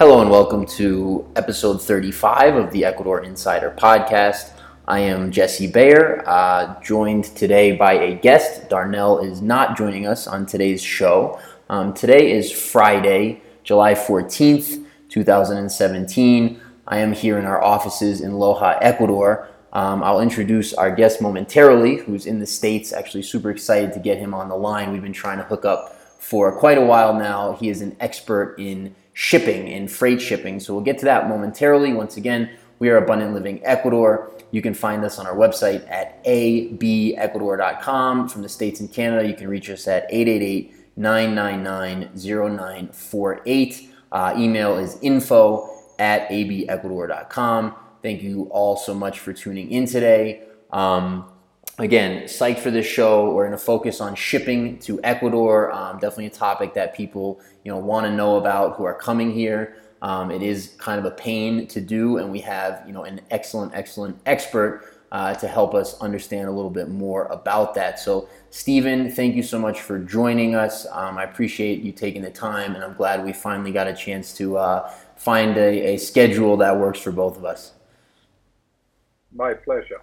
Hello and welcome to episode 35 of the Ecuador Insider podcast. I am Jesse Bayer, uh, joined today by a guest. Darnell is not joining us on today's show. Um, today is Friday, July 14th, 2017. I am here in our offices in Loja, Ecuador. Um, I'll introduce our guest momentarily, who's in the States. Actually, super excited to get him on the line. We've been trying to hook up for quite a while now. He is an expert in shipping, and freight shipping. So we'll get to that momentarily. Once again, we are Abundant Living Ecuador. You can find us on our website at abecuador.com. From the States and Canada, you can reach us at 888 999 0948. Uh, email is info at abecuador.com. Thank you all so much for tuning in today. Um, again, psyched for this show. We're going to focus on shipping to Ecuador. Um, definitely a topic that people you know want to know about who are coming here. Um, it is kind of a pain to do, and we have you know an excellent, excellent expert uh, to help us understand a little bit more about that. So, Stephen, thank you so much for joining us. Um, I appreciate you taking the time, and I'm glad we finally got a chance to uh, find a, a schedule that works for both of us. My pleasure.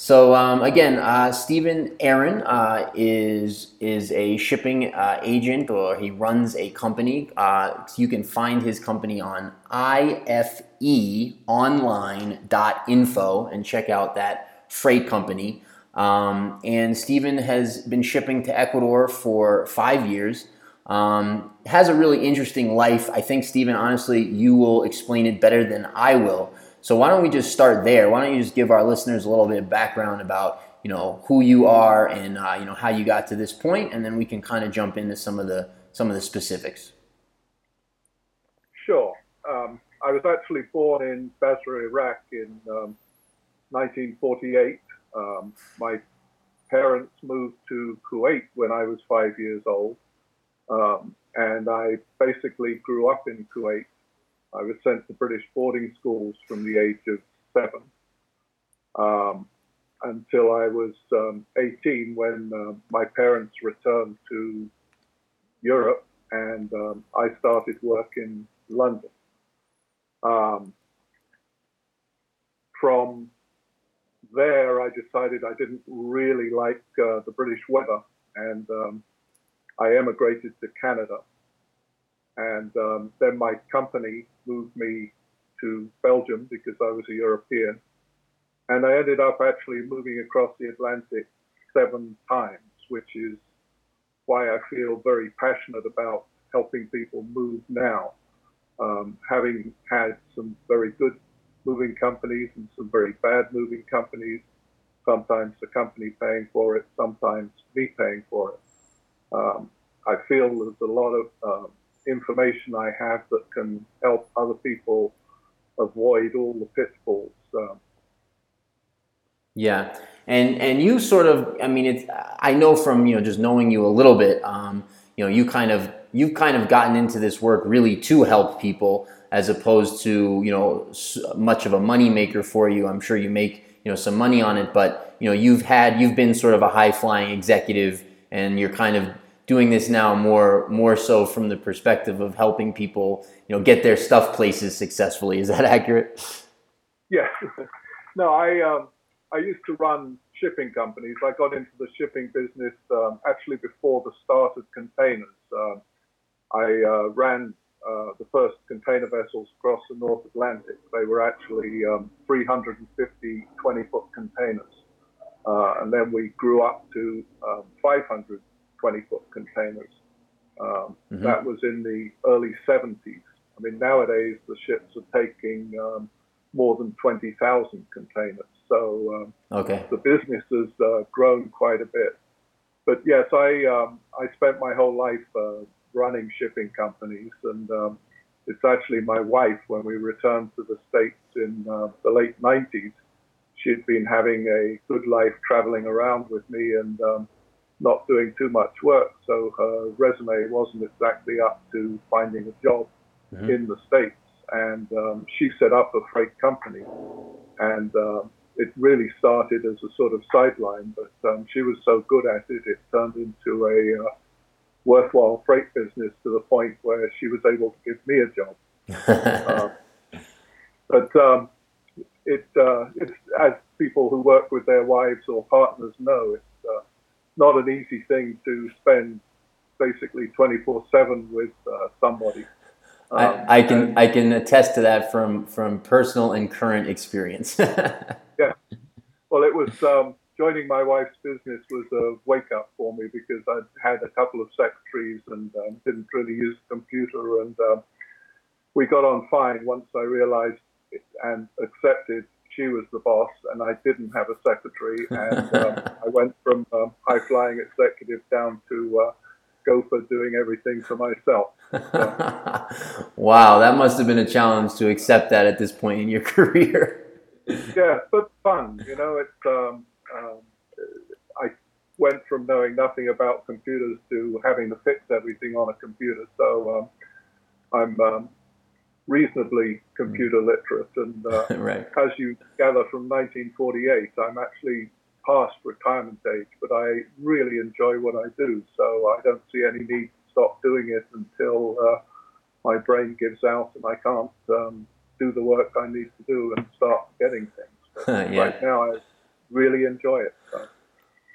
So um, again, uh, Stephen Aaron uh, is is a shipping uh, agent, or he runs a company. Uh, you can find his company on ifeonline.info and check out that freight company. Um, and Stephen has been shipping to Ecuador for five years. Um, has a really interesting life. I think Stephen, honestly, you will explain it better than I will. So why don't we just start there? Why don't you just give our listeners a little bit of background about you know who you are and uh, you know how you got to this point, and then we can kind of jump into some of the some of the specifics. Sure. Um, I was actually born in Basra, Iraq, in um, 1948. Um, my parents moved to Kuwait when I was five years old, um, and I basically grew up in Kuwait I was sent to British boarding schools from the age of seven um, until I was um, 18 when uh, my parents returned to Europe and um, I started work in London. Um, from there, I decided I didn't really like uh, the British weather and um, I emigrated to Canada. And um, then my company moved me to Belgium because I was a European. And I ended up actually moving across the Atlantic seven times, which is why I feel very passionate about helping people move now. Um, having had some very good moving companies and some very bad moving companies, sometimes the company paying for it, sometimes me paying for it. Um, I feel there's a lot of um, information I have that can help other people avoid all the pitfalls. Um, yeah, and and you sort of, I mean, it's I know from you know just knowing you a little bit, um, you know, you kind of you've kind of gotten into this work really to help people as opposed to you know much of a money maker for you. I'm sure you make you know some money on it, but you know you've had you've been sort of a high flying executive, and you're kind of doing this now more more so from the perspective of helping people, you know, get their stuff places successfully. Is that accurate? Yeah. no, I um, I used to run shipping companies. I got into the shipping business um, actually before the start of containers. Um, I uh, ran uh, the first container vessels across the North Atlantic. They were actually um, 350 20 foot containers. Uh, and then we grew up to um, 500 20 foot containers. Um, mm-hmm. That was in the early 70s. I mean, nowadays the ships are taking um, more than 20,000 containers. So um, okay. the business has uh, grown quite a bit. But yes, I um, I spent my whole life uh, running shipping companies, and um, it's actually my wife when we returned to the states in uh, the late 90s. She'd been having a good life traveling around with me, and um, not doing too much work, so her resume wasn't exactly up to finding a job mm-hmm. in the States. And um, she set up a freight company, and um, it really started as a sort of sideline, but um, she was so good at it, it turned into a uh, worthwhile freight business to the point where she was able to give me a job. uh, but um, it, uh, it's as people who work with their wives or partners know, it's not an easy thing to spend basically 24/7 with uh, somebody. Um, I, I, can I can attest to that from from personal and current experience. yeah, well, it was um, joining my wife's business was a wake up for me because I'd had a couple of secretaries and um, didn't really use the computer, and um, we got on fine once I realized and accepted she was the boss and I didn't have a secretary, and um, I went from um, high flying executive down to uh, gopher doing everything for myself. So. wow, that must have been a challenge to accept that at this point in your career. yeah, but fun. You know, it's. Um, um, I went from knowing nothing about computers to having to fix everything on a computer. So um, I'm um, reasonably computer literate, and uh, right. as you gather from 1948, I'm actually past retirement age, but I really enjoy what I do. So I don't see any need to stop doing it until uh, my brain gives out and I can't um, do the work I need to do and start getting things. yeah. Right now, I really enjoy it. So.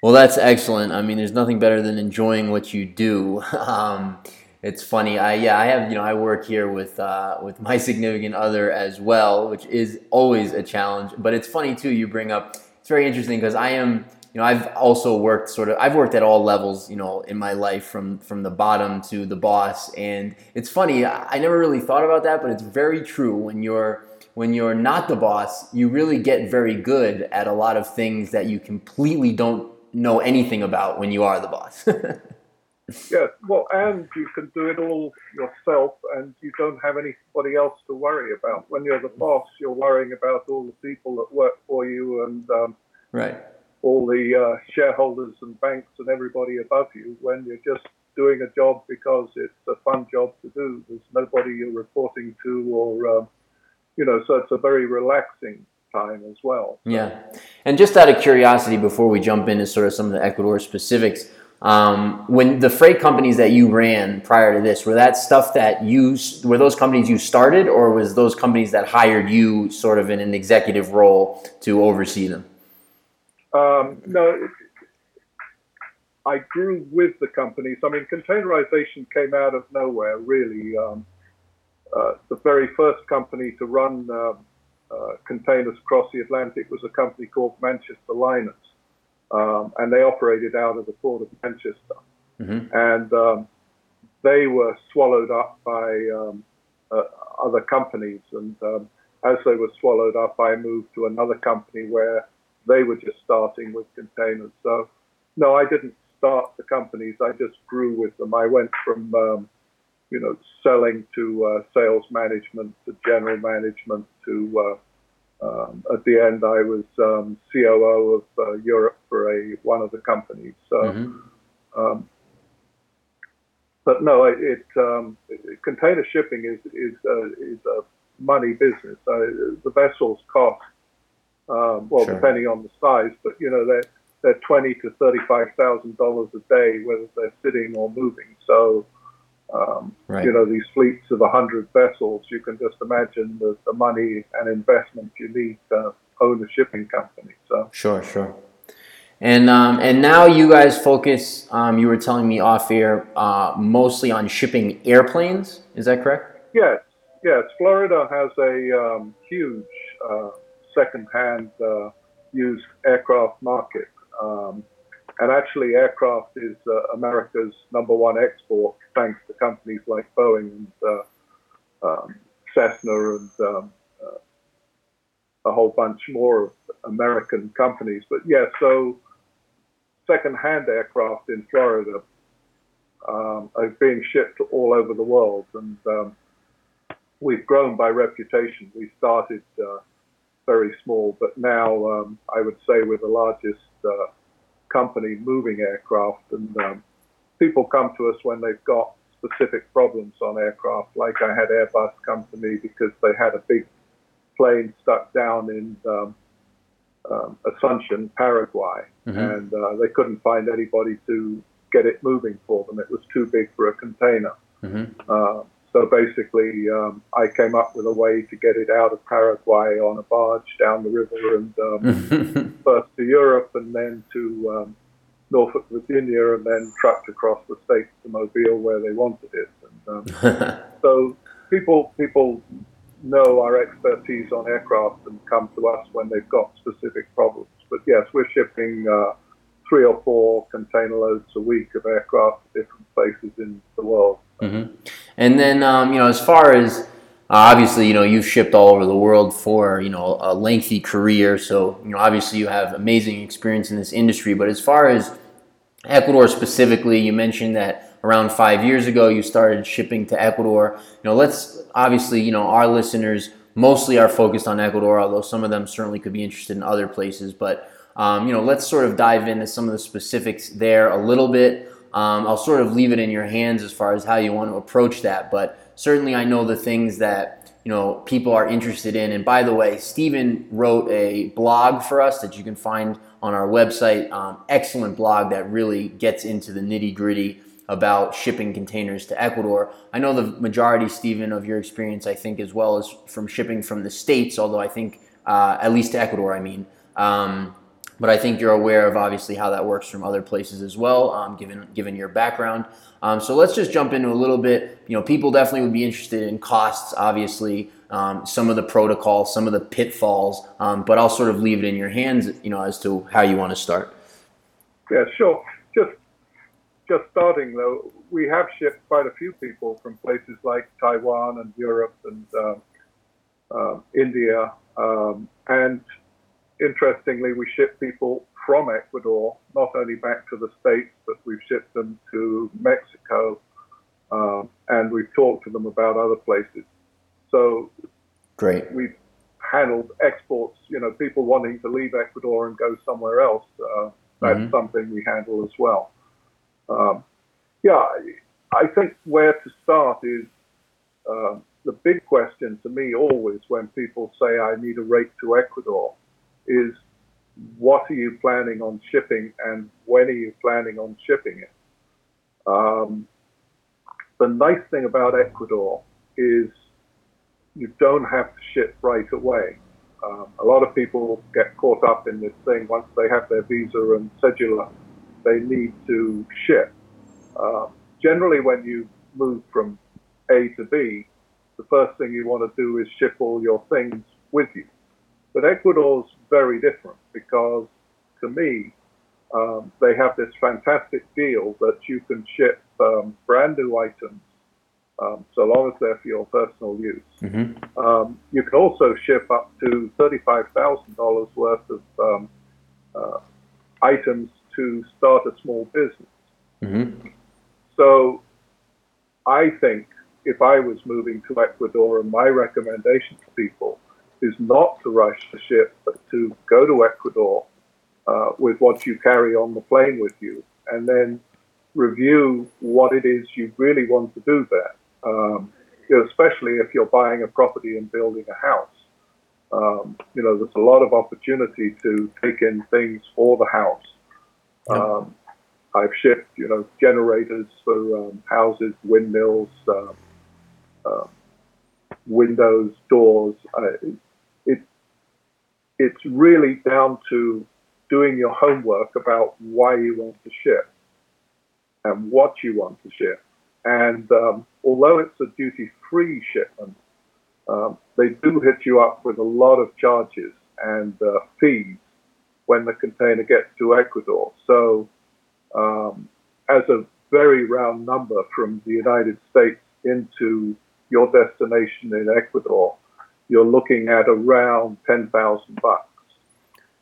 Well, that's excellent. I mean, there's nothing better than enjoying what you do. Um, it's funny. I yeah, I have you know I work here with uh, with my significant other as well, which is always a challenge. But it's funny too. You bring up it's very interesting because I am, you know, I've also worked sort of, I've worked at all levels, you know, in my life from from the bottom to the boss, and it's funny. I never really thought about that, but it's very true. When you're when you're not the boss, you really get very good at a lot of things that you completely don't know anything about when you are the boss. yeah, well, and you can do it all yourself, and you don't have anybody else to worry about. When you're the boss, you're worrying about all the people that work for you and um, right. all the uh, shareholders and banks and everybody above you. When you're just doing a job because it's a fun job to do, there's nobody you're reporting to, or um, you know, so it's a very relaxing time as well. Yeah, and just out of curiosity, before we jump into sort of some of the Ecuador specifics um, when the freight companies that you ran prior to this, were that stuff that you were those companies you started, or was those companies that hired you sort of in an executive role to oversee them? Um, no, I grew with the companies. I mean, containerization came out of nowhere, really. Um, uh, the very first company to run uh, uh, containers across the Atlantic was a company called Manchester Liners um, and they operated out of the port of Manchester. Mm-hmm. And um, they were swallowed up by um, uh, other companies. And um, as they were swallowed up, I moved to another company where they were just starting with containers. So, no, I didn't start the companies. I just grew with them. I went from, um, you know, selling to uh, sales management to general management to uh, um, at the end, I was um, COO of uh, Europe for a one of the companies. So, mm-hmm. um, but no, it, it um, container shipping is is uh, is a money business. Uh, the vessels cost um, well, sure. depending on the size, but you know they're they're twenty to thirty five thousand dollars a day, whether they're sitting or moving. So um, right. You know, these fleets of 100 vessels, you can just imagine the, the money and investment you need to own a shipping company. So Sure, sure. And, um, and now you guys focus, um, you were telling me off air, uh, mostly on shipping airplanes. Is that correct? Yes, yes. Florida has a um, huge uh, second-hand uh, used aircraft market. Um, and actually, aircraft is uh, America's number one export, thanks to companies like Boeing and uh, um, Cessna and um, uh, a whole bunch more of American companies. But yeah, so second-hand aircraft in Florida um, are being shipped all over the world, and um, we've grown by reputation. We started uh, very small, but now um, I would say we're the largest uh, company moving aircraft, and um, people come to us when they've got specific problems on aircraft. Like I had Airbus come to me because they had a big plane stuck down in um, um, Asuncion, Paraguay, mm-hmm. and uh, they couldn't find anybody to get it moving for them. It was too big for a container. Mm-hmm. Uh, so basically, um, I came up with a way to get it out of Paraguay on a barge down the river and um, first to Europe and then to um, Norfolk, Virginia, and then trucked across the states to Mobile where they wanted it. And, um, so people people know our expertise on aircraft and come to us when they've got specific problems. But yes, we're shipping uh, three or four container loads a week of aircraft to different places in the world. Mm-hmm. And then, um, you know, as far as uh, obviously, you know, you've shipped all over the world for you know a lengthy career, so you know, obviously, you have amazing experience in this industry. But as far as Ecuador specifically, you mentioned that around five years ago you started shipping to Ecuador. You know, let's obviously, you know, our listeners mostly are focused on Ecuador, although some of them certainly could be interested in other places. But um, you know, let's sort of dive into some of the specifics there a little bit. Um, I'll sort of leave it in your hands as far as how you want to approach that, but certainly I know the things that you know people are interested in. And by the way, Stephen wrote a blog for us that you can find on our website. Um, excellent blog that really gets into the nitty gritty about shipping containers to Ecuador. I know the majority, Stephen, of your experience, I think, as well as from shipping from the states. Although I think, uh, at least to Ecuador, I mean. Um, but I think you're aware of obviously how that works from other places as well, um, given given your background. Um, so let's just jump into a little bit. You know, people definitely would be interested in costs, obviously, um, some of the protocols, some of the pitfalls. Um, but I'll sort of leave it in your hands, you know, as to how you want to start. Yeah, sure. Just just starting though, we have shipped quite a few people from places like Taiwan and Europe and uh, India, and interestingly, we ship people from Ecuador, not only back to the States, but we've shipped them to Mexico, um, and we've talked to them about other places. So, great. We've handled exports, you know, people wanting to leave Ecuador and go somewhere else. Uh, that's mm-hmm. something we handle as well. Um, yeah, I think where to start is uh, the big question to me always when people say I need a rate to Ecuador is what are you planning on shipping and when are you planning on shipping it? Um, the nice thing about Ecuador is you don't have to ship right away. Um, a lot of people get caught up in this thing once they have their visa and cedula, they need to ship. Uh, generally, when you move from A to B, the first thing you want to do is ship all your things with you. But Ecuador's very different because, to me, um, they have this fantastic deal that you can ship um, brand new items um, so long as they're for your personal use. Mm-hmm. Um, you can also ship up to $35,000 worth of um, uh, items to start a small business. Mm-hmm. So I think if I was moving to Ecuador, and my recommendation to people is not to rush the ship, but to go to Ecuador uh, with what you carry on the plane with you, and then review what it is you really want to do there. Um, you know, especially if you're buying a property and building a house. Um, you know, there's a lot of opportunity to take in things for the house. Um, I've shipped, you know, generators for um, houses, windmills, uh, windows, doors. Uh, it's really down to doing your homework about why you want to ship and what you want to ship. And um, although it's a duty free shipment, um, they do hit you up with a lot of charges and uh, fees when the container gets to Ecuador. So, um, as a very round number from the United States into your destination in Ecuador, you're looking at around ten thousand bucks.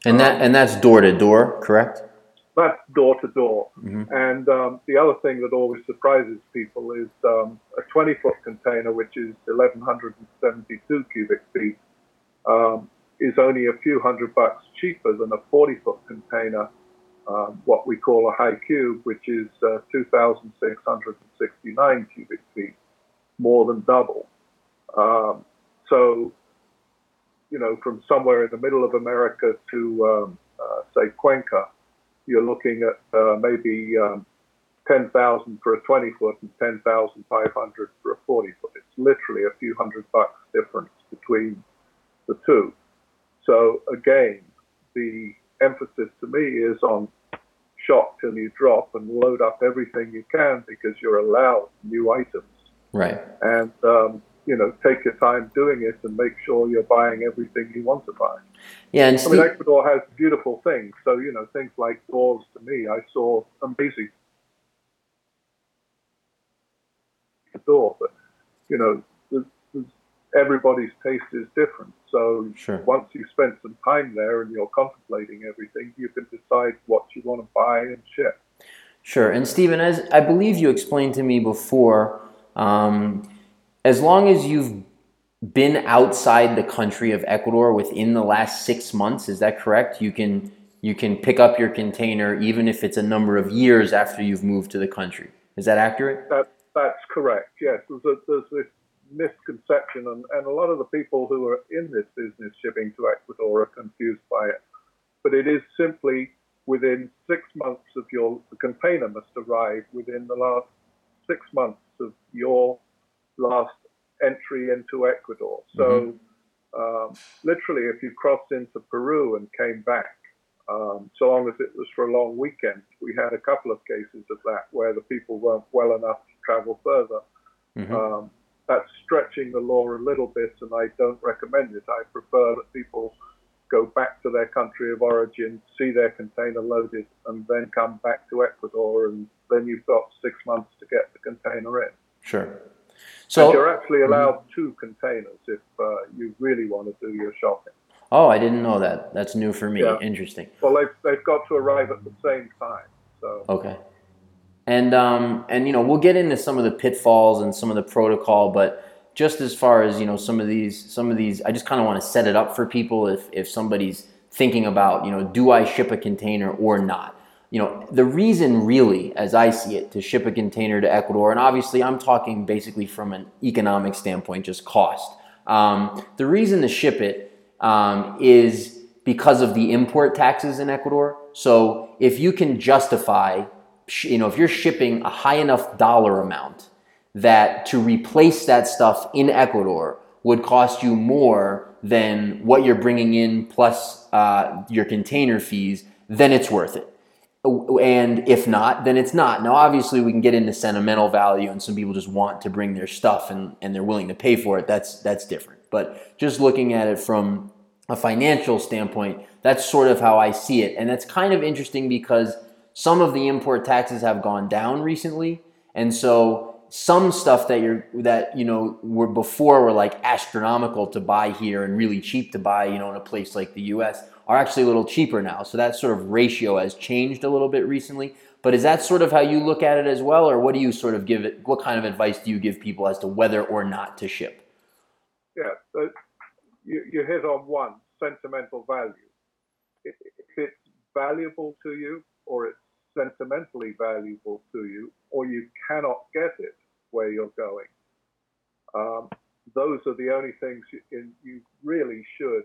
And that um, and that's door to door, correct? That's door to door. Mm-hmm. And um, the other thing that always surprises people is um, a 20 foot container, which is 1,172 cubic feet, um, is only a few hundred bucks cheaper than a 40 foot container, um, what we call a high cube, which is uh, 2,669 cubic feet, more than double. Um, so, you know, from somewhere in the middle of America to, um, uh, say, Cuenca, you're looking at uh, maybe um, 10,000 for a 20 foot and 10,500 for a 40 foot. It's literally a few hundred bucks difference between the two. So again, the emphasis to me is on shop till you drop and load up everything you can because you're allowed new items. Right. And um, you know, take your time doing it and make sure you're buying everything you want to buy. Yeah, and I mean, Ecuador has beautiful things. So you know, things like doors to me, I saw amazing door, but you know, everybody's taste is different. So Sure. once you spend some time there and you're contemplating everything, you can decide what you want to buy and ship. Sure. And Stephen, as I believe you explained to me before, um, as long as you've been outside the country of Ecuador within the last six months, is that correct? You can you can pick up your container even if it's a number of years after you've moved to the country. Is that accurate? That that's correct. Yes, there's, a, there's this misconception, and, and a lot of the people who are in this business shipping to Ecuador are confused by it. But it is simply within six months of your the container must arrive within the last six months of your last entry into Ecuador. So um, literally, if you crossed into Peru and came back, um, so long as it was for a long weekend, we had a couple of cases of that where the people weren't well enough to travel further. Mhm. Um, that's stretching the law a little bit, and I don't recommend it. I prefer that people go back to their country of origin, see their container loaded, and then come back to Ecuador, and then you've got six months to get the container in. Sure. And So, you're actually allowed two containers if uh, you really want to do your shopping. oh, I didn't know that. That's new for me. Yeah. Interesting. Well, they've, they've got to arrive at the same time. So, Okay. And um and you know we'll get into some of the pitfalls and some of the protocol, but just as far as you know some of these some of these, I just kind of want to set it up for people if if somebody's thinking about you know do I ship a container or not. You know the reason really, as I see it, to ship a container to Ecuador, and obviously I'm talking basically from an economic standpoint, just cost. Um, the reason to ship it um, is because of the import taxes in Ecuador. So if you can justify, you know, if you're shipping a high enough dollar amount that to replace that stuff in Ecuador would cost you more than what you're bringing in plus uh, your container fees, then it's worth it. Oh, and if not, then it's not. Now, obviously, we can get into sentimental value, and some people just want to bring their stuff and, and they're willing to pay for it. That's that's different. But just looking at it from a financial standpoint, that's sort of how I see it. And that's kind of interesting because some of the import taxes have gone down recently. And so some stuff that you're that you know were before were like astronomical to buy here and really cheap to buy, you know, in a place like the US are actually a little cheaper now. So that sort of ratio has changed a little bit recently. But is that sort of how you look at it as well, or what do you sort of give it? What kind of advice do you give people as to whether or not to ship? yeah, you, you hit on one sentimental value. If it's valuable to you, or it's sentimentally valuable to you, or you cannot get it where you're going, um, those are the only things you, in, you really should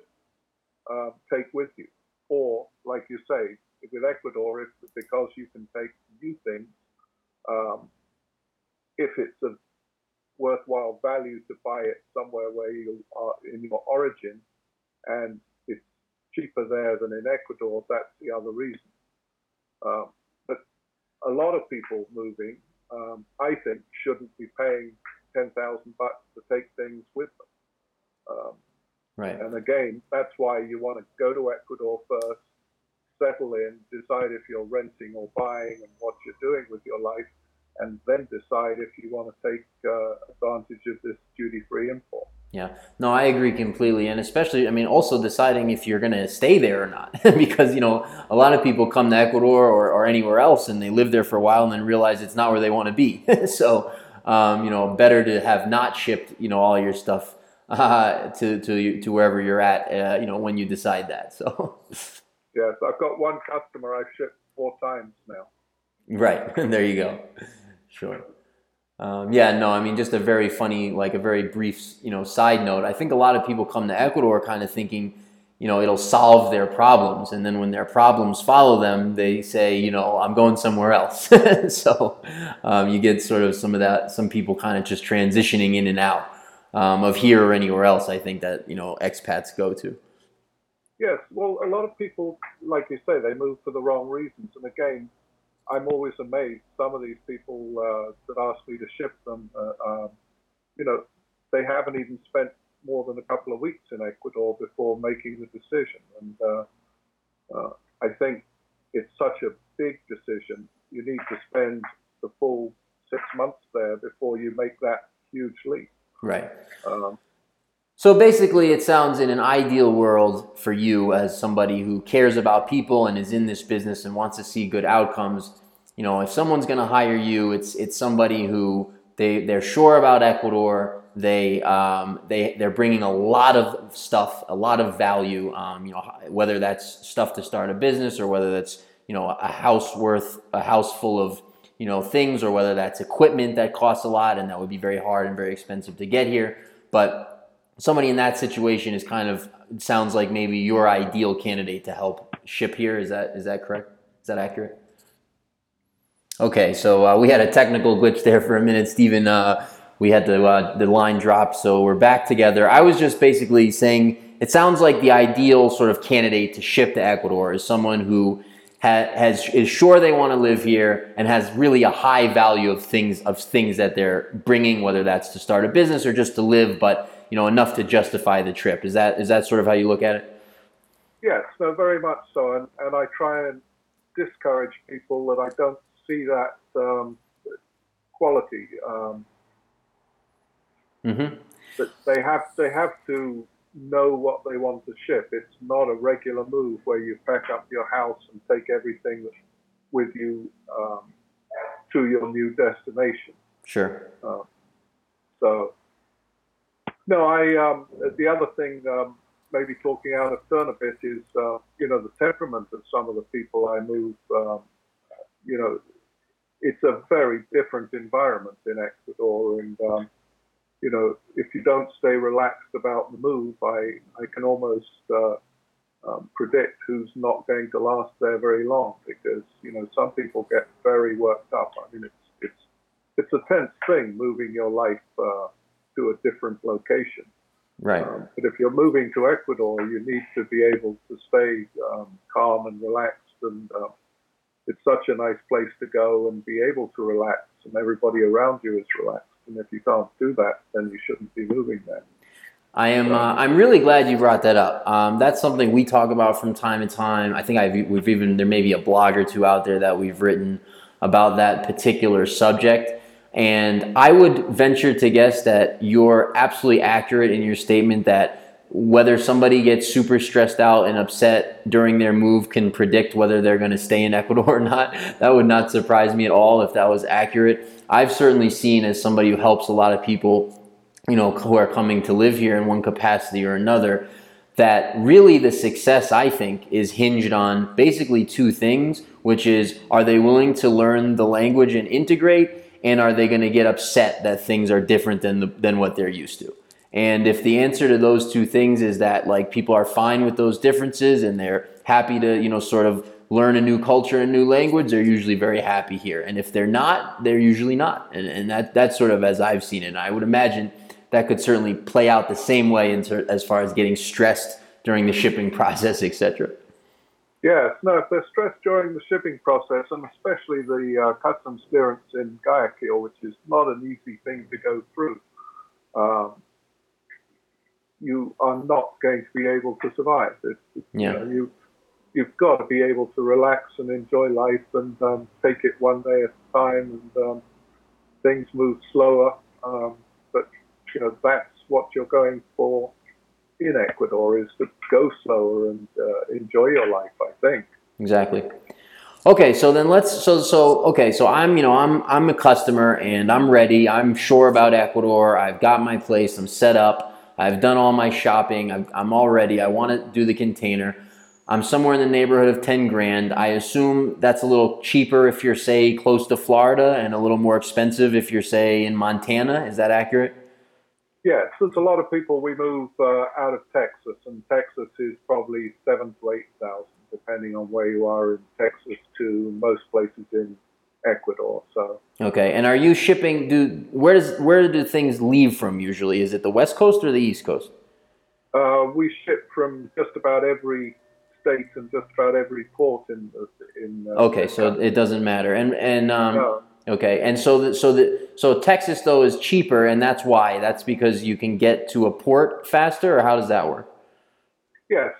um, take with you. Or, like you say, with Ecuador, if because you can take new things, um, if it's of worthwhile value to buy it somewhere where you are in your origin, and it's cheaper there than in Ecuador, that's the other reason. Um, but a lot of people moving, um, I think, shouldn't be paying ten thousand bucks to take things with them. Um, Right. and again, that's why you want to go to Ecuador first, settle in, decide if you're renting or buying and what you're doing with your life, and then decide if you want to take uh, advantage of this duty-free import. Yeah, no, I agree completely, and especially, I mean, also deciding if you're going to stay there or not, because you know a lot of people come to Ecuador or, or anywhere else and they live there for a while and then realize it's not where they want to be. so, um, you know, better to have not shipped, you know, all your stuff uh, to to to wherever you're at, uh, you know, when you decide that. So, Yes, I've got one customer I've shipped four times now. right there you go. Sure. Um, yeah, no, I mean, just a very funny, like a very brief, you know, side note. I think a lot of people come to Ecuador kind of thinking, you know, it'll solve their problems, and then when their problems follow them, they say, you know, I'm going somewhere else. so um, you get sort of some of that, some people kind of just transitioning in and out. um, of here or anywhere else. I think that you know expats go to. Yes, well, a lot of people, like you say, they move for the wrong reasons. And again, I'm always amazed. Some of these people uh, that ask me to ship them, uh, um, you know, they haven't even spent more than a couple of weeks in Ecuador before making the decision. And uh, uh I think it's such a big decision. You need to spend the full six months there before you make that huge leap. Right. Um, so basically, it sounds in an ideal world for you as somebody who cares about people and is in this business and wants to see good outcomes. You know, if someone's going to hire you, it's it's somebody who they they're sure about Ecuador. They um, they they're bringing a lot of stuff, a lot of value. Um, you know, whether that's stuff to start a business or whether that's you know a house worth a house full of you know things or whether that's equipment that costs a lot and that would be very hard and very expensive to get here. But somebody in that situation is kind of sounds like maybe your ideal candidate to help ship here. Is that is that correct? Is that accurate? Okay, so uh, we had a technical glitch there for a minute, Stephen. Uh, we had the uh, the line drop, so we're back together. I was just basically saying it sounds like the ideal sort of candidate to ship to Ecuador is someone who ha- has is sure they want to live here and has really a high value of things of things that they're bringing, whether that's to start a business or just to live, but you know enough to justify the trip. Is that is that sort of how you look at it? Yes, no, very much so, and and I try and discourage people that I don't see that um, quality. Um, mm-hmm. That they have they have to know what they want to ship. It's not a regular move where you pack up your house and take everything with you um, to your new destination. Sure. Uh, so no, I. Um, the other thing, um, maybe talking out of turn a bit, is uh, you know the temperament of some of the people I move. Um, you know, it's a very different environment in Ecuador, and um, you know, if you don't stay relaxed about the move, I I can almost uh, um, predict who's not going to last there very long because you know some people get very worked up. I mean, it's it's it's a tense thing moving your life. Uh, to a different location. Right. Um, but if you're moving to Ecuador, you need to be able to stay um, calm and relaxed. And uh, it's such a nice place to go and be able to relax, and everybody around you is relaxed. And if you can't do that, then you shouldn't be moving there. I am. Uh, I'm really glad you brought that up. Um, that's something we talk about from time to time. I think I've, we've even there may be a blog or two out there that we've written about that particular subject. And I would venture to guess that you're absolutely accurate in your statement that whether somebody gets super stressed out and upset during their move can predict whether they're going to stay in Ecuador or not. That would not surprise me at all if that was accurate. I've certainly seen as somebody who helps a lot of people, you know, who are coming to live here in one capacity or another, that really the success I think is hinged on basically two things, which is are they willing to learn the language and integrate and are they going to get upset that things are different than the, than what they're used to? And if the answer to those two things is that like people are fine with those differences and they're happy to, you know, sort of learn a new culture and new language, they're usually very happy here. And if they're not, they're usually not. And, and that, that's sort of as I've seen it. And I would imagine that could certainly play out the same way in, as far as getting stressed during the shipping process, etc. Yes, no, if they're stressed during the shipping process, and especially the uh, customs clearance in Guayaquil, which is not an easy thing to go through, um, you are not going to be able to survive. Yeah. You know, you, you've got to be able to relax and enjoy life and um, take it one day at a time, and um, things move slower. Um, but you know that's what you're going for in Ecuador is to go slower and uh, enjoy your life. I think exactly. Okay, so then let's so so okay, so I'm you know I'm I'm a customer and I'm ready. I'm sure about Ecuador. I've got my place. I'm set up. I've done all my shopping. I'm, I'm all ready. I want to do the container. I'm somewhere in the neighborhood of 10 grand. I assume that's a little cheaper if you're, say, close to Florida and a little more expensive if you're, say, in Montana. Is that accurate? Yes, there's a lot of people we move uh, out of Texas, and Texas is probably seven to eight thousand, depending on where you are in Texas, to most places in Ecuador. So Okay, and are you shipping? Do where does where do things leave from usually? Is it the West Coast or the East Coast? uh, we ship from just about every state and just about every port in the in. Uh, Okay, so it doesn't matter. And and um, no, okay, and so the, so the so Texas though is cheaper, and that's why. That's because you can get to a port faster, or how does that work? yes,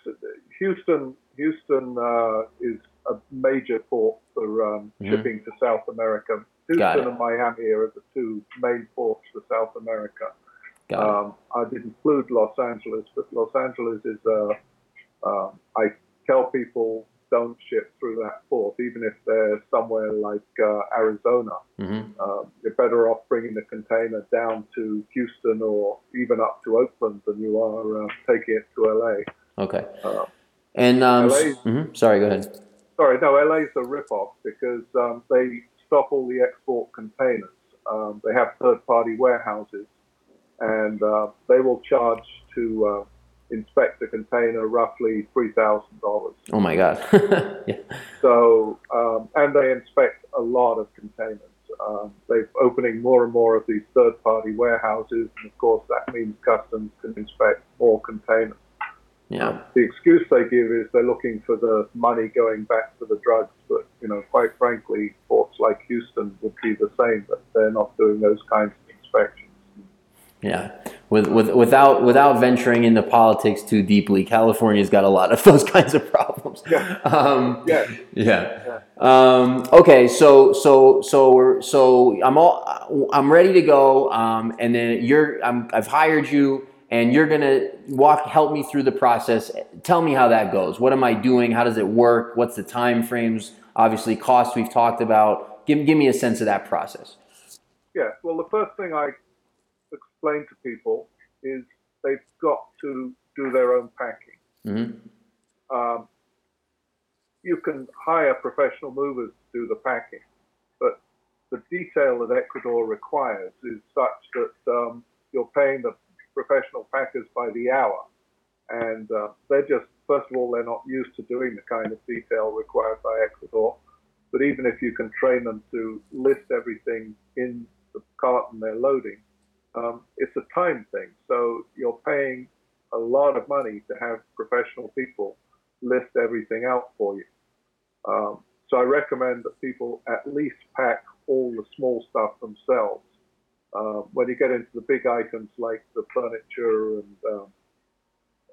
Houston. Houston uh, is a major port for um, Mhm. shipping to South America. Houston and Miami are the two main ports for South America. Um, I did include Los Angeles, but Los Angeles is, uh, um, I tell people don't ship through that port, even if they're somewhere like uh, Arizona. hmm Um, you're better off bringing the container down to Houston or even up to Oakland than you are uh, taking it to LA. Okay. Uh, And um, mhm, sorry, go ahead. sorry, no, LA's a rip-off because um, they stop all the export containers. Um, they have third-party warehouses, and uh, they will charge to uh, inspect the container roughly three thousand dollars. Oh my God. yeah. So, um, and they inspect a lot of containers. Um, they're opening more and more of these third-party warehouses, and of course that means customs can inspect more containers. Yeah. The excuse they give is they're looking for the money going back to the drugs, but you know, quite frankly, ports like Houston would be the same, but they're not doing those kinds of inspections. Yeah, with, with without without venturing into politics too deeply, California's got a lot of those kinds of problems. Yeah. Um, Yeah, yeah. Um, okay, so so so we're so I'm all I'm ready to go, um, and then you're I'm, I've hired you, and you're gonna walk help me through the process. Tell me how that goes. What am I doing? How does it work? What's the time frames? Obviously, costs we've talked about. Give give me a sense of that process. yeah. Well, the first thing I explain to people is they've got to do their own packing. hmm um, you can hire professional movers to do the packing, but the detail that Ecuador requires is such that um, you're paying the professional packers by the hour, and uh, they're just first of all they're not used to doing the kind of detail required by Ecuador. But even if you can train them to list everything in the carton they're loading, um, it's a time thing. So you're paying a lot of money to have professional people list everything out for you. Um, so I recommend that people at least pack all the small stuff themselves. Uh, when you get into the big items like the furniture and um,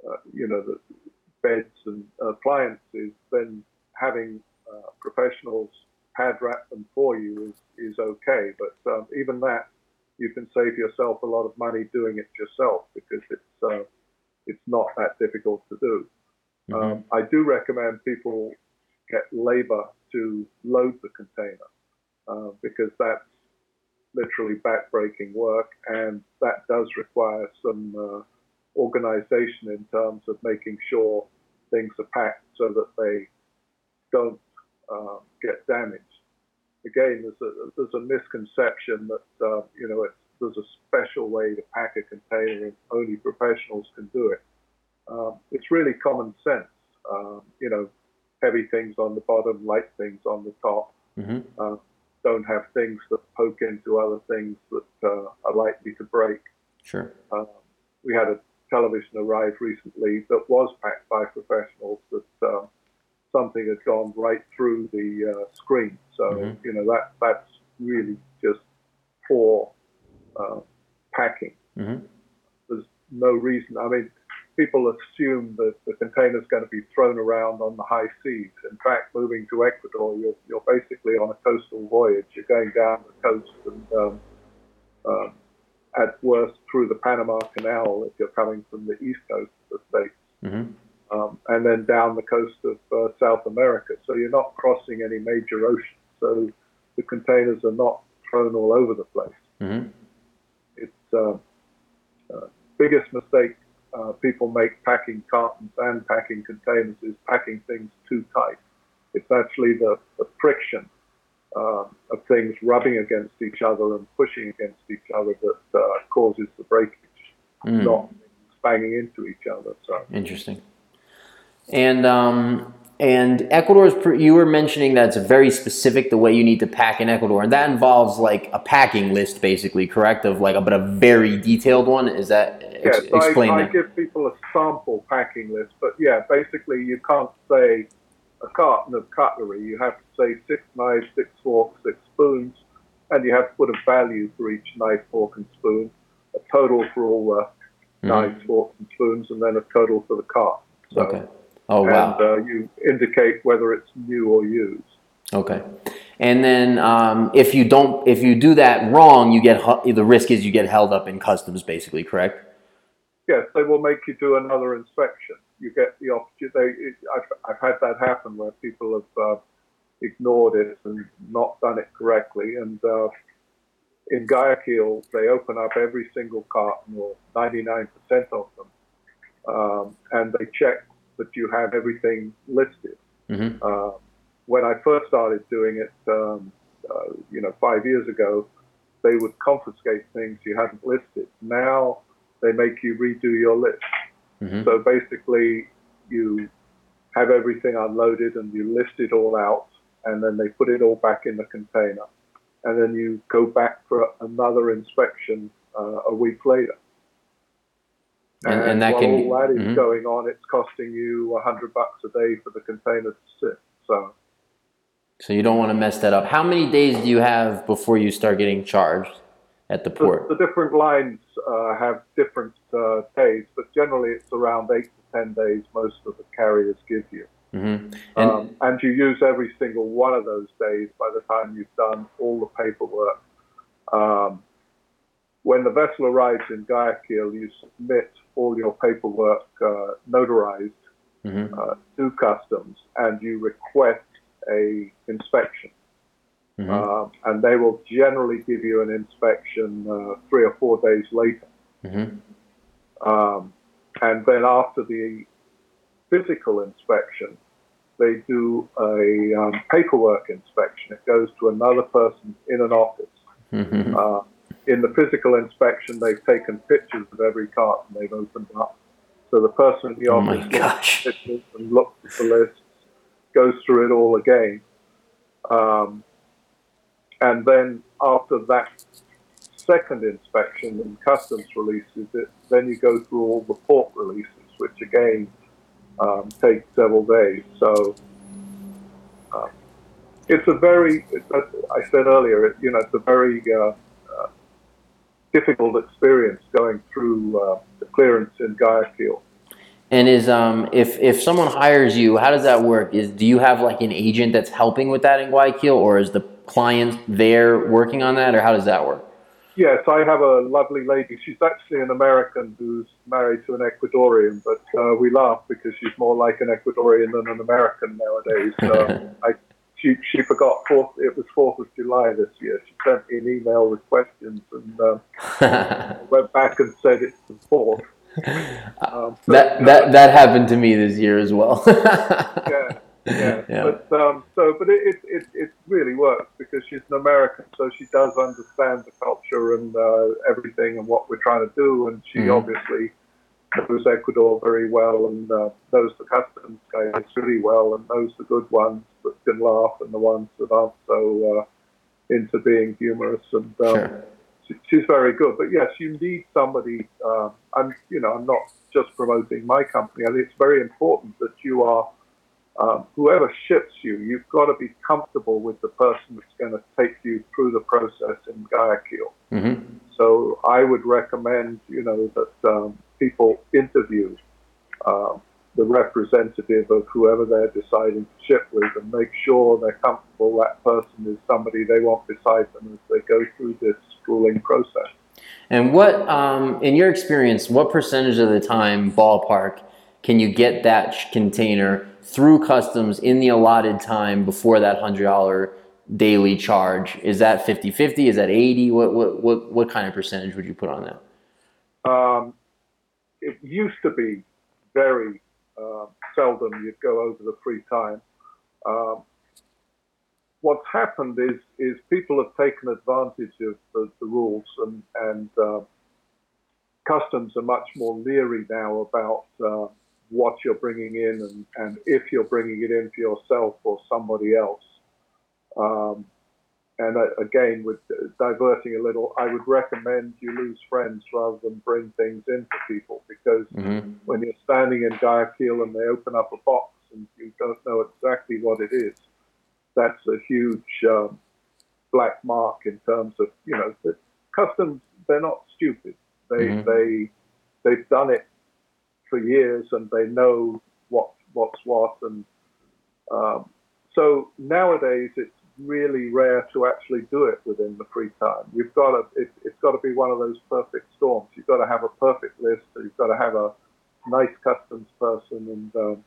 uh, you know the beds and appliances, then having uh, professionals pad wrap them for you is, is okay. But um, even that, you can save yourself a lot of money doing it yourself because it's uh, it's not that difficult to do. Mhm. Um, I do recommend people get labor to load the container uh, because that's literally backbreaking work, and that does require some uh, organization in terms of making sure things are packed so that they don't uh, get damaged. Again, there's a, there's a misconception that uh, you know it's, there's a special way to pack a container and only professionals can do it. Um, it's really common sense. Um, you know, heavy things on the bottom, light things on the top. hmm Uh, don't have things that poke into other things that uh, are likely to break. Sure. Um, we had a television arrive recently that was packed by professionals that um, something had gone right through the uh, screen. So Mhm. you know that that's really just poor uh, packing. hmm There's no reason. I mean, people assume that the container is going to be thrown around on the high seas. In fact, moving to Ecuador, you're, you're basically on a coastal voyage. You're going down the coast and, um, um, at worst, through the Panama Canal if you're coming from the east coast of the States, hmm um, and then down the coast of uh, South America. So you're not crossing any major oceans. So the containers are not thrown all over the place hmm it's uh, uh, biggest mistake uh, people make packing cartons and packing containers is packing things too tight. It's actually the, the friction um, of things rubbing against each other and pushing against each other that uh, causes the breakage, Mm. not banging into each other. So Interesting. And um, and Ecuador is. Pre- you were mentioning that it's very specific the way you need to pack in Ecuador, and that involves like a packing list, basically, correct? Of like, a, but a very detailed one. Is that ex- explain I, I give people a sample packing list, but yeah, basically you can't say a carton of cutlery. You have to say six knives, six forks, six spoons, and you have to put a value for each knife, fork, and spoon, a total for all the Mhm. knives, forks, and spoons, and then a total for the cart. So, Okay. Oh wow. And uh, you indicate whether it's new or used. Okay. And then um, if you don't, if you do that wrong, you get the risk is you get held up in customs, basically, correct? Yes, they will make you do another inspection. You get the opportunity. It, I've, I've had that happen where people have uh, ignored it and not done it correctly. And uh, in Guayaquil, they open up every single carton, or 99% of them, um, and they check that you have everything listed. Mm-hmm. Uh, when I first started doing it, um, uh, you know, five years ago, they would confiscate things you hadn't listed. Now they make you redo your list. Mm-hmm. So basically, you have everything unloaded and you list it all out, and then they put it all back in the container, and then you go back for another inspection uh, a week later. And- and that while can- all that is mhm. going on, it's costing you a hundred bucks a day for the container to sit. So So you don't want to mess that up. How many days do you have before you start getting charged at the the, port? the different lines uh, have different uh, days, but generally it's around eight to ten days. Most of the carriers give you. Mm-hmm. And um, and you use every single one of those days by the time you've done all the paperwork. Um, when the vessel arrives in Guayaquil, you submit all your paperwork uh, notarized mhm. uh, to customs, and you request a inspection. Mhm. Um, and they will generally give you an inspection uh, three or four days later. Mhm. Um, and then after the physical inspection, they do a um, paperwork inspection. It goes to another person in an office. Mhm. Uh, in the physical inspection, they've taken pictures of every carton they've opened up. So the person in the Oh office looks at the pictures and looks at the lists, goes through it all again. Um, and then after that second inspection and customs releases it, then you go through all the port releases, which again um, take several days. So um, it's a very, I said earlier, it, you know, it's a very uh, difficult experience going through uh, the clearance in Guayaquil. And is um if if someone hires you, how does that work? Is do you have like an agent that's helping with that in Guayaquil, or is the client there working on that, or how does that work? Yes, I have a lovely lady. She's actually an American who's married to an Ecuadorian, but uh, we laugh because she's more like an Ecuadorian than an American nowadays. So I, she, she forgot fourth. It was Fourth of July this year. She sent me an email with questions and uh, went back and said it's the fourth. Um, so, that that that happened to me this year as well. yeah, yeah. Yeah. But um, so, but it, it it really works because she's an American, so she does understand the culture and uh, everything and what we're trying to do, and she Mhm. obviously knows Ecuador very well and uh, knows the customs guys really well and knows the good ones that can laugh and the ones that aren't so uh, into being humorous and. Um, Sure. she- she's very good. But yes, you need somebody. Uh, I'm, you know, I'm not just promoting my company. I think it's very important that you are, um, whoever ships you, you've got to be comfortable with the person that's going to take you through the process in Guayaquil. hmm So I would recommend, you know, that um, people interview um, the representative of whoever they're deciding to ship with and make sure they're comfortable that person is somebody they want beside them as they go through this schooling process. And what, um, in your experience, what percentage of the time, ballpark, can you get that sh- container through customs in the allotted time before that hundred dollar daily charge? Is that 50-50? Is that eighty? What what what what kind of percentage would you put on that? Um, it used to be very uh, seldom you'd go over the free time. Um, what's happened is is people have taken advantage of the, the rules and and uh, customs are much more leery now about uh, what you're bringing in and, and if you're bringing it in for yourself or somebody else. Um, and uh, again, with diverting a little, I would recommend you lose friends rather than bring things in for people because mm-hmm. when you're standing in Guayaquil and they open up a box and you don't know exactly what it is, that's a huge um, black mark in terms of you know the customs. They're not stupid. They mm-hmm. they they've done it for years and they know what what's what and um, so nowadays it's really rare to actually do it within the free time. You've got to, it, has got to be one of those perfect storms. You've got to have a perfect list. You've got to have a nice customs person, and um,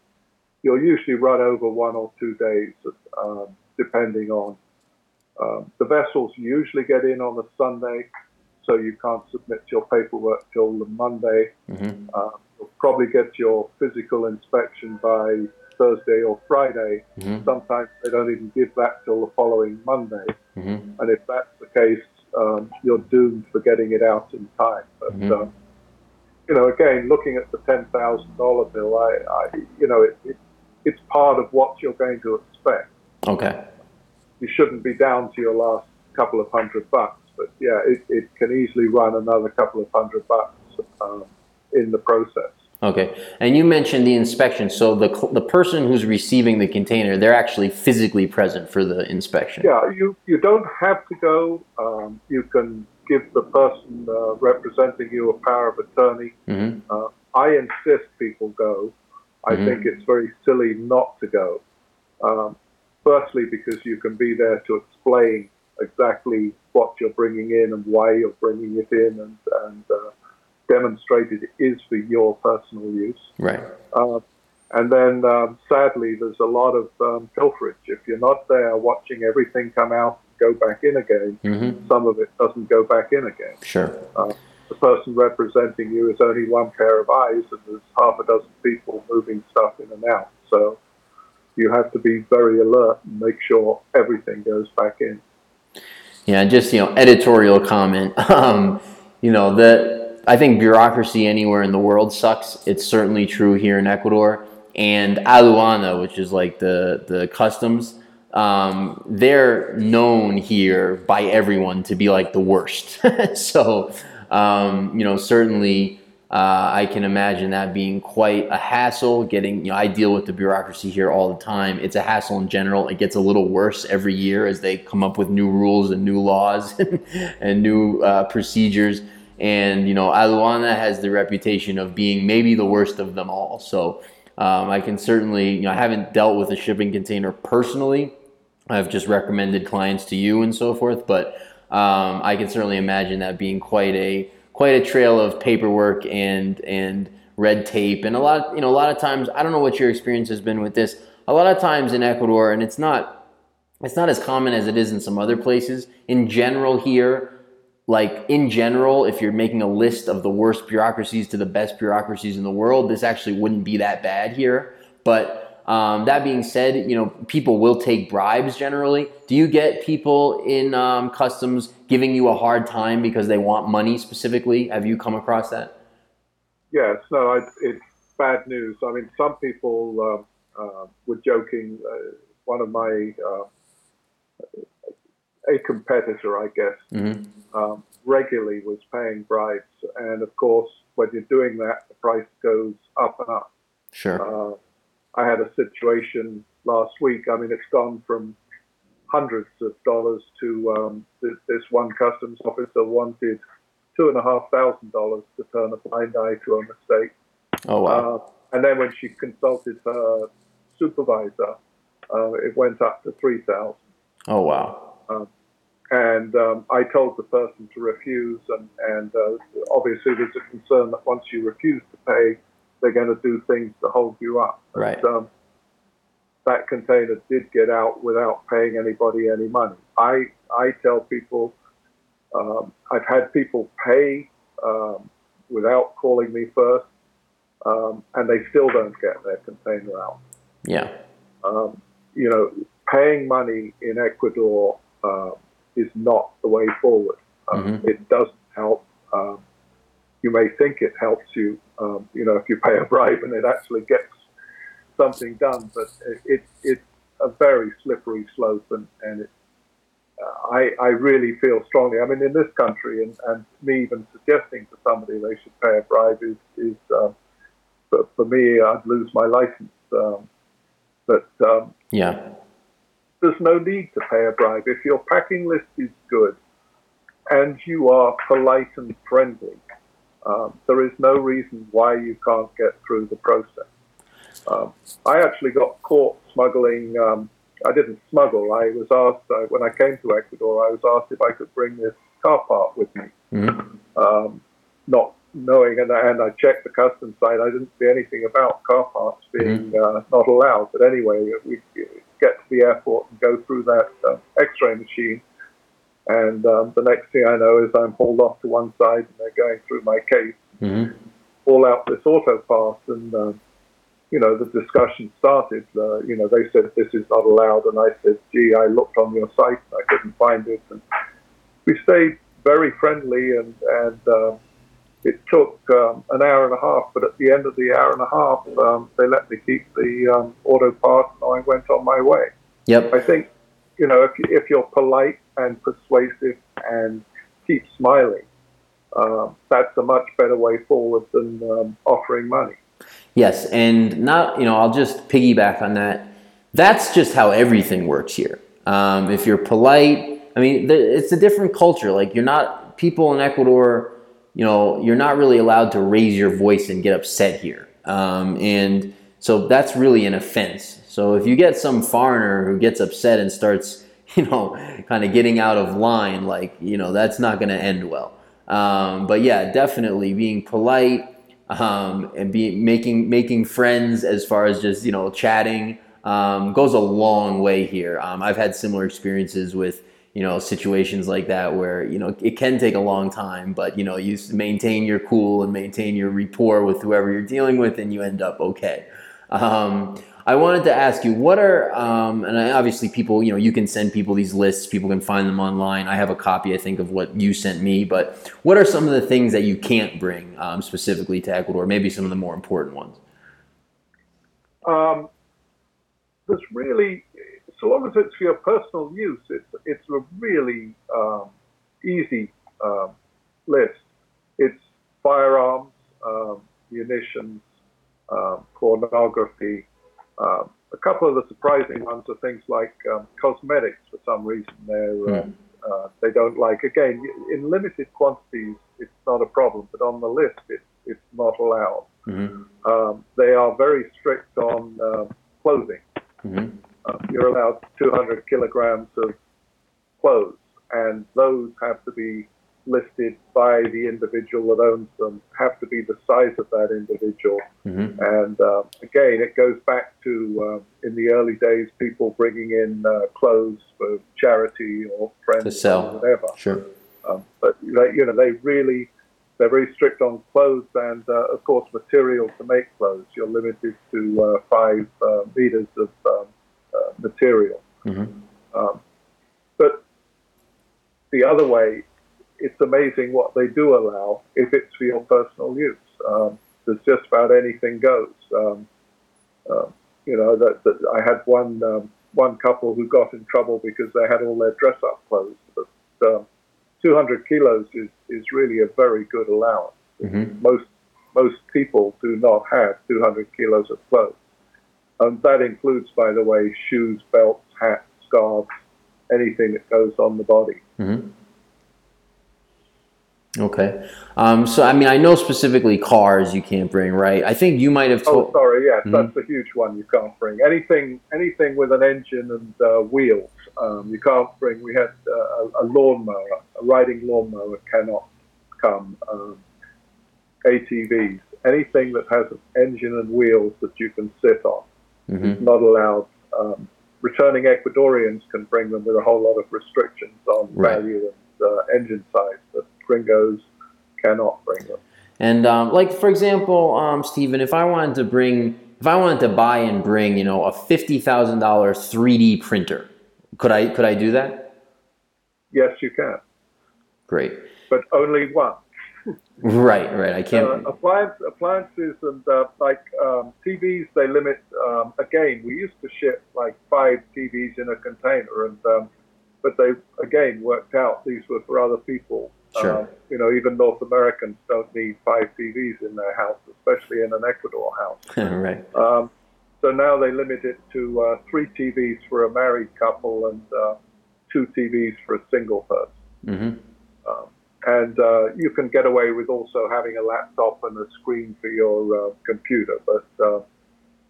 you'll usually run over one or two days, um, depending on. Um, the vessels usually get in on a Sunday, so you can't submit your paperwork till the Monday. Mm-hmm. Uh, you'll probably get your physical inspection by Thursday or Friday. Mm-hmm. Sometimes they don't even give that till the following Monday. Mm-hmm. And if that's the case, um, you're doomed for getting it out in time. But mm-hmm. um, you know, again, looking at the ten thousand dollar bill, I, I, you know, it, it, it's part of what you're going to expect. Okay. You shouldn't be down to your last couple of hundred bucks, but yeah, it, it can easily run another couple of hundred bucks um, in the process. Okay, and you mentioned the inspection. So the the person who's receiving the container, they're actually physically present for the inspection. Yeah, you you don't have to go. Um, you can give the person uh, representing you a power of attorney. Mm-hmm. Uh, I insist people go. I mm-hmm. think it's very silly not to go. Um, firstly, because you can be there to explain exactly what you're bringing in and why you're bringing it in, and and uh, demonstrated is for your personal use. Right. Uh, and then, um, sadly, there's a lot of um, pilferage. If you're not there watching everything come out, go back in again, mm-hmm. some of it doesn't go back in again. Sure. Uh, the person representing you is only one pair of eyes, and there's half a dozen people moving stuff in and out. So you have to be very alert and make sure everything goes back in. Yeah, just you know, editorial comment. Um, you know, the I think bureaucracy anywhere in the world sucks. It's certainly true here in Ecuador. And aduana, which is like the, the customs, um, they're known here by everyone to be like the worst. so, um, you know, certainly uh, I can imagine that being quite a hassle. Getting, you know, I deal with the bureaucracy here all the time. It's a hassle in general. It gets a little worse every year as they come up with new rules and new laws and new uh, procedures. And you know, Aduana has the reputation of being maybe the worst of them all. So um, I can certainly, you know, I haven't dealt with a shipping container personally. I've just recommended clients to you and so forth, but um, I can certainly imagine that being quite a quite a trail of paperwork and and red tape and a lot you know a lot of times I don't know what your experience has been with this. A lot of times in Ecuador, and it's not it's not as common as it is in some other places. In general, here like in general, if you're making a list of the worst bureaucracies to the best bureaucracies in the world, this actually wouldn't be that bad here. But um, that being said, you know, people will take bribes generally. Do you get people in um, customs giving you a hard time because they want money specifically? Have you come across that? Yes, no, I, it's bad news. I mean, some people uh, uh, were joking. Uh, one of my uh, a competitor, I guess, mm-hmm. um, regularly was paying bribes. And of course, when you're doing that, the price goes up and up. Sure. Uh, I had a situation last week. I mean, it's gone from hundreds of dollars to um, this one customs officer wanted two and a half thousand dollars to turn a blind eye to a mistake. Oh wow! Uh, and then when she consulted her supervisor, uh, it went up to three thousand. Oh wow! Um, and um, I told the person to refuse, and, and uh, obviously there's a concern that once you refuse to pay, they're going to do things to hold you up. Right. um, that container did get out without paying anybody any money. I I tell people, um, I've had people pay um, without calling me first, um, and they still don't get their container out. Yeah. Um, you know, paying money in Ecuador is not the way forward. Um, mm-hmm. It doesn't help. Um, you may think it helps you, um, you know, if you pay a bribe and it actually gets something done, but it, it it's a very slippery slope, and and it, uh, I I really feel strongly. I mean, in this country, and and me even suggesting to somebody they should pay a bribe is is um, for, for me, I'd lose my license. Um, but um, yeah, there's no need to pay a bribe if your packing list is good and you are polite and friendly. Um, there is no reason why you can't get through the process. Um, I actually got caught smuggling. Um, I didn't smuggle. I was asked uh, when I came to Ecuador. I was asked if I could bring this car part with me, mm-hmm. um, not knowing. And, and, I checked the customs site. I didn't see anything about car parts being mm-hmm. uh, not allowed. But anyway, we get to the airport and go through that uh, X-ray machine. And um, the next thing I know is I'm hauled off to one side and they're going through my case, mm-hmm. all out this auto pass, and uh, you know, the discussion started. Uh, you know, they said this is not allowed, and I said, "Gee, I looked on your site and I couldn't find it." And we stayed very friendly, and and uh, it took um, an hour and a half. But at the end of the hour and a half, um, they let me keep the um, auto pass, and I went on my way. Yep. I think, you know, if if you're polite and persuasive and keep smiling, uh, that's a much better way forward than um, offering money. Yes, and not you know I'll just piggyback on that. That's just how everything works here. Um, if you're polite, I mean, it's a different culture. Like you're not people in Ecuador. You know, you're not really allowed to raise your voice and get upset here. Um, and so that's really an offense. So if you get some foreigner who gets upset and starts, you know, kind of getting out of line, like you know, that's not going to end well. Um, but yeah, definitely being polite um, and be making making friends as far as just you know chatting um, goes a long way here. Um, I've had similar experiences with you know situations like that where you know it can take a long time, but you know you maintain your cool and maintain your rapport with whoever you're dealing with, and you end up okay. Um, I wanted to ask you, what are, um, and obviously people, you know, you can send people these lists, people can find them online. I have a copy, I think, of what you sent me, but what are some of the things that you can't bring um, specifically to Ecuador? Maybe some of the more important ones. Um, there's really, so long as it's for your personal use, it's, it's a really um, easy um, list. It's firearms, um, munitions, pornography, um, a couple of the surprising ones are things like um, cosmetics. For some reason, they're mm. uh, they don't like. Again, in limited quantities, it's not a problem, but on the list, it, it's not allowed. Mm-hmm. Um, they are very strict on um, clothing. Mm-hmm. Uh, you're allowed 200 kilograms of clothes, and those have to be listed by the individual that owns them have to be the size of that individual. Mm-hmm. And uh, again, it goes back to uh, in the early days, people bringing in uh, clothes for charity or friends to sell, or whatever. Sure. Um, but you know, they really they're very strict on clothes and, uh, of course, material to make clothes. You're limited to uh, five uh, meters of um, material. Mm-hmm. Um, but the other way it's amazing what they do allow if it's for your personal use. Um, there's just about anything goes. Um, uh, you know that, that, I had one um, one couple who got in trouble because they had all their dress up clothes. But um, 200 kilos is, is really a very good allowance. Mm-hmm. Most most people do not have 200 kilos of clothes, and that includes, by the way, shoes, belts, hats, scarves, anything that goes on the body. Mm-hmm. Okay. Um, so, I mean, I know specifically cars you can't bring, right? I think you might have told. Oh, sorry. Yes, mm-hmm. that's a huge one. You can't bring anything. Anything with an engine and uh, wheels. Um, you can't bring. We had uh, a lawnmower, a riding lawnmower cannot come. Um, ATVs, anything that has an engine and wheels that you can sit on, mm-hmm. not allowed. Um, returning Ecuadorians can bring them with a whole lot of restrictions on right. value and uh, engine size, but gringos cannot bring them. And um, like for example, um, Stephen, if I wanted to bring, if I wanted to buy and bring, you know, a fifty thousand dollars 3D printer, could I could I do that? Yes, you can. Great. But only one. Right, right. I can't. Uh, appliance, appliances and uh, like um, TVs, they limit. Um, again, we used to ship like five TVs in a container, and um, but they again worked out these were for other people. Sure. Um, you know, even North Americans don't need five TVs in their house, especially in an Ecuador house. right. Um, so now they limit it to uh, three TVs for a married couple and uh, two TVs for a single person. hmm Um, and uh, you can get away with also having a laptop and a screen for your uh, computer, but uh,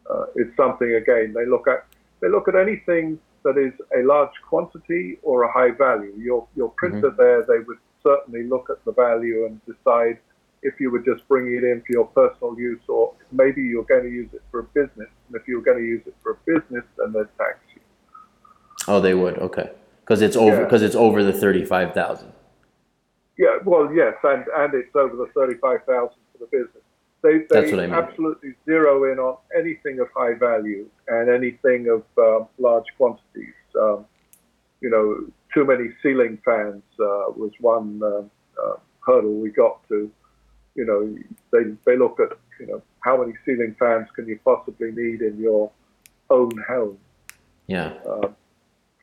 uh, it's something again they look at. They look at anything that is a large quantity or a high value. Your your printer there, they would certainly look at the value and decide if you were just bringing it in for your personal use or maybe you're going to use it for a business. And if you're going to use it for a business, then they'd tax you. Oh, they would. Okay. Because it's over. Yeah. Because it's over the thirty-five thousand. Yeah, well, yes, and, and it's over the 35,000 for the business. They, they I mean. absolutely zero in on anything of high value and anything of um, large quantities. Um, you know, too many ceiling fans uh, was one um uh, hurdle we got to. You know, they, they look at, you know, how many ceiling fans can you possibly need in your own home? Yeah. Um,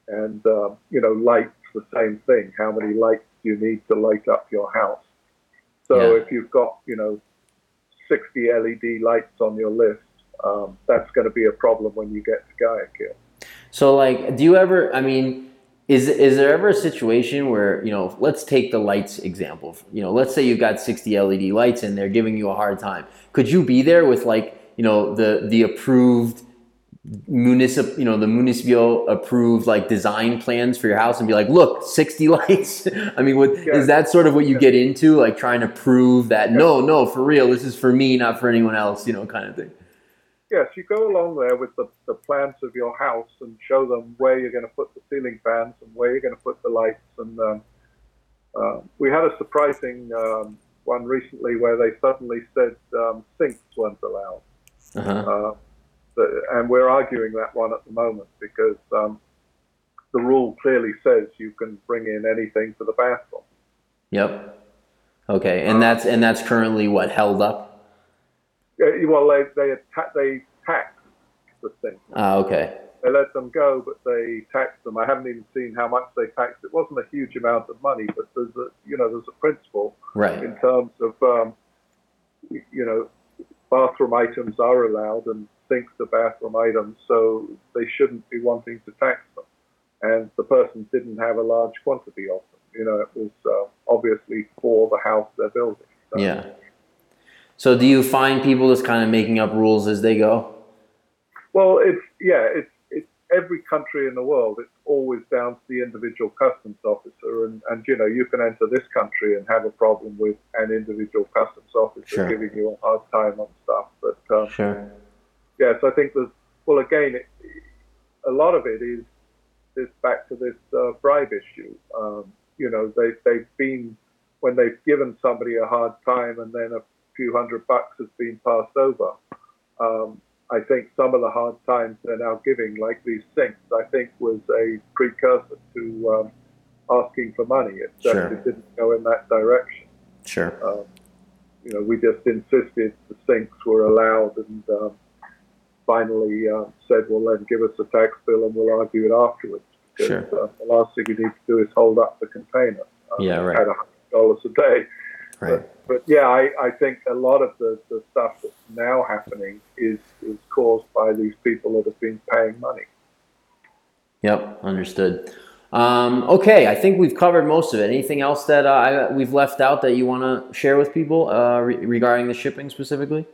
and um, you know, lights the same thing. How many lights you need to light up your house? So Yeah. if you've got you know 60 LED lights on your list, um, that's going to be a problem when you get to Guayaquil. So, like, do you ever? I mean, is is there ever a situation where you know? Let's take the lights example. You know, let's say you've got sixty LED lights and they're giving you a hard time. Could you be there with like you know the the approved municipal you know the municipal approved like design plans for your house and be like look 60 lights i mean what is that sort of what you get into like trying to prove that no no for real this is for me not for anyone else you know kind of thing Yes, you go along there with the, the plans of your house and show them where you're going to put the ceiling fans and where you're going to put the lights. And um, uh, we had a surprising um, one recently where they suddenly said um, sinks weren't allowed. uh-huh. Uh, and we're arguing that one at the moment because um, the rule clearly says you can bring in anything for the bathroom. yep okay and that's and that's currently what held up Yeah, well, they they they tax the thing. ah okay They let them go, but they tax them. I haven't even seen how much they taxed. It wasn't a huge amount of money, but there's a you know there's a principle right in terms of um, you know bathroom items are allowed and sinks are bathroom items, so they shouldn't be wanting to tax them. And the person didn't have a large quantity of them. You know, it was uh, obviously for the house they're building. So, yeah so do you find people just kind of making up rules as they go Well, it's yeah, it's it's every country in the world. It's always down to the individual customs officer, and and you know you can enter this country and have a problem with an individual customs officer Sure. giving you a hard time on stuff. But um, sure yes, I think there's well again, it, a lot of it is is back to this uh, bribe issue. Um, you know, they they've been when they've given somebody a hard time, and then a few hundred bucks has been passed over. Um, I think some of the hard times they're now giving, like these sinks, I think was a precursor to um, asking for money. It Sure. didn't go in that direction. sure Um, you know, we just insisted the sinks were allowed and um, finally uh, said, well, then give us a tax bill and we'll argue it afterwards. Because Sure. uh, the last thing you need to do is hold up the container. Um, Yeah, right. At $100 a day. right But yeah, I, I think a lot of the, the stuff that's now happening is, is caused by these people that have been paying money. Yep, understood. Um, okay, I think we've covered most of it. Anything else that uh, I, we've left out that you want to share with people uh, re- regarding the shipping specifically?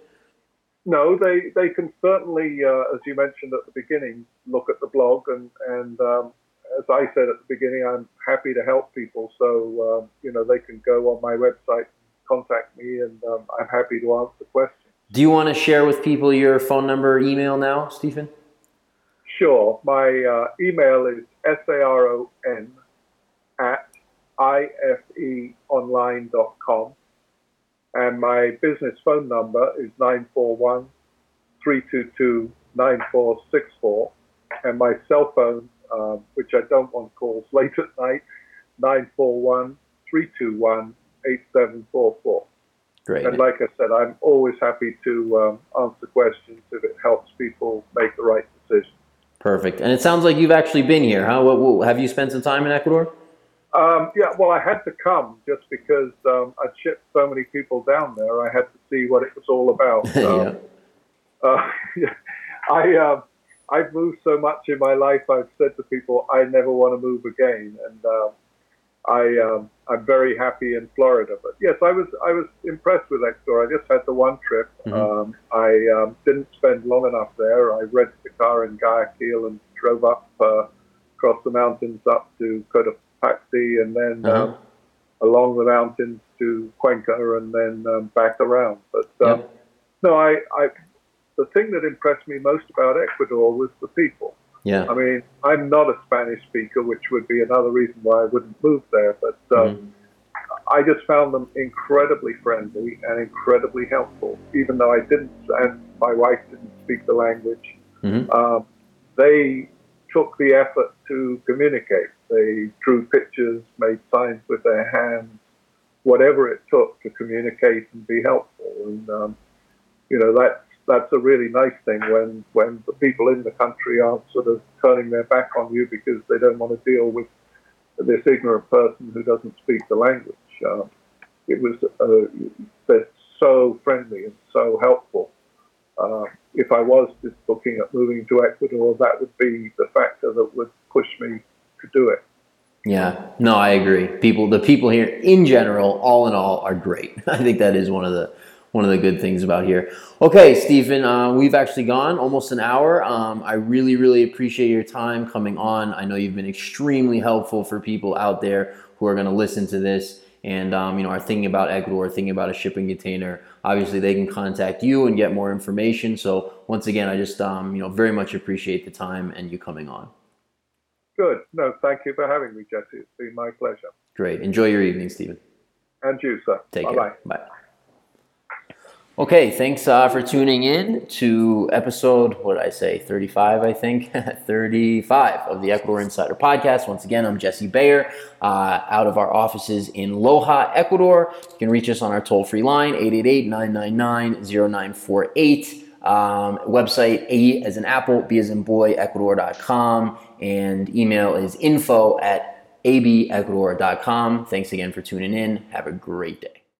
No, they, they can certainly, uh, as you mentioned at the beginning, look at the blog. And, and um, as I said at the beginning, I'm happy to help people. So, um, you know, they can go on my website, contact me, and um, I'm happy to answer questions. Do you want to share with people your phone number, or email now, Stephen? Sure. My uh, email is saron at ifeonline.com. And my business phone number is 941 322 9464. And my cell phone, um, which I don't want calls late at night, 941 321 8744. Great. And like I said, I'm always happy to um, answer questions if it helps people make the right decision. Perfect. And it sounds like you've actually been here, huh? What, what, have you spent some time in Ecuador? Um, yeah, well, I had to come just because um, I'd shipped so many people down there. I had to see what it was all about. yeah. Uh, I uh, I've moved so much in my life. I've said to people, I never want to move again, and uh, I um, I'm very happy in Florida. But yes, I was I was impressed with Ecuador. I just had the one trip. Mhm. Um, I um, didn't spend long enough there. I rented a car in Guayaquil and drove up uh, across the mountains up to Cotopaxi, and then Uh-huh. um, along the mountains to Cuenca, and then um, back around. But um, Yep. no, I, I the thing that impressed me most about Ecuador was the people. Yeah. I mean, I'm not a Spanish speaker, which would be another reason why I wouldn't move there. But um, I just found them incredibly friendly and incredibly helpful, even though I didn't, and my wife didn't speak the language. Mhm. Um, they took the effort to communicate. They drew pictures, made signs with their hands, whatever it took to communicate and be helpful. And um, you know that's that's a really nice thing when when the people in the country aren't sort of turning their back on you because they don't want to deal with this ignorant person who doesn't speak the language. Um, it was uh, they're so friendly and so helpful. Uh, if I was just looking at moving to Ecuador, that would be the factor that would push me to do it. Yeah, no, I agree. People, the people here in general, all in all, are great. I think that is one of the one of the good things about here. Okay, Stephen, uh, we've actually gone almost an hour. Um, I really, really appreciate your time coming on. I know you've been extremely helpful for people out there who are going to listen to this and um, you know are thinking about Ecuador, thinking about a shipping container. Obviously, they can contact you and get more information. So once again, I just um, you know very much appreciate the time and you coming on. Good. No, thank you for having me, Jesse. It's been my pleasure. Great. Enjoy your evening, Stephen. And you, sir. Take Bye-bye. care. Bye. Okay, thanks uh, for tuning in to episode, what did I say, 35, I think? 35 of the Ecuador Insider Podcast. Once again, I'm Jesse Bayer uh, out of our offices in Loja, Ecuador. You can reach us on our toll free line, 888 999 0948. Um, website A as in Apple, B as in boy, Ecuador.com. And email is info at abecuador.com. Thanks again for tuning in. Have a great day.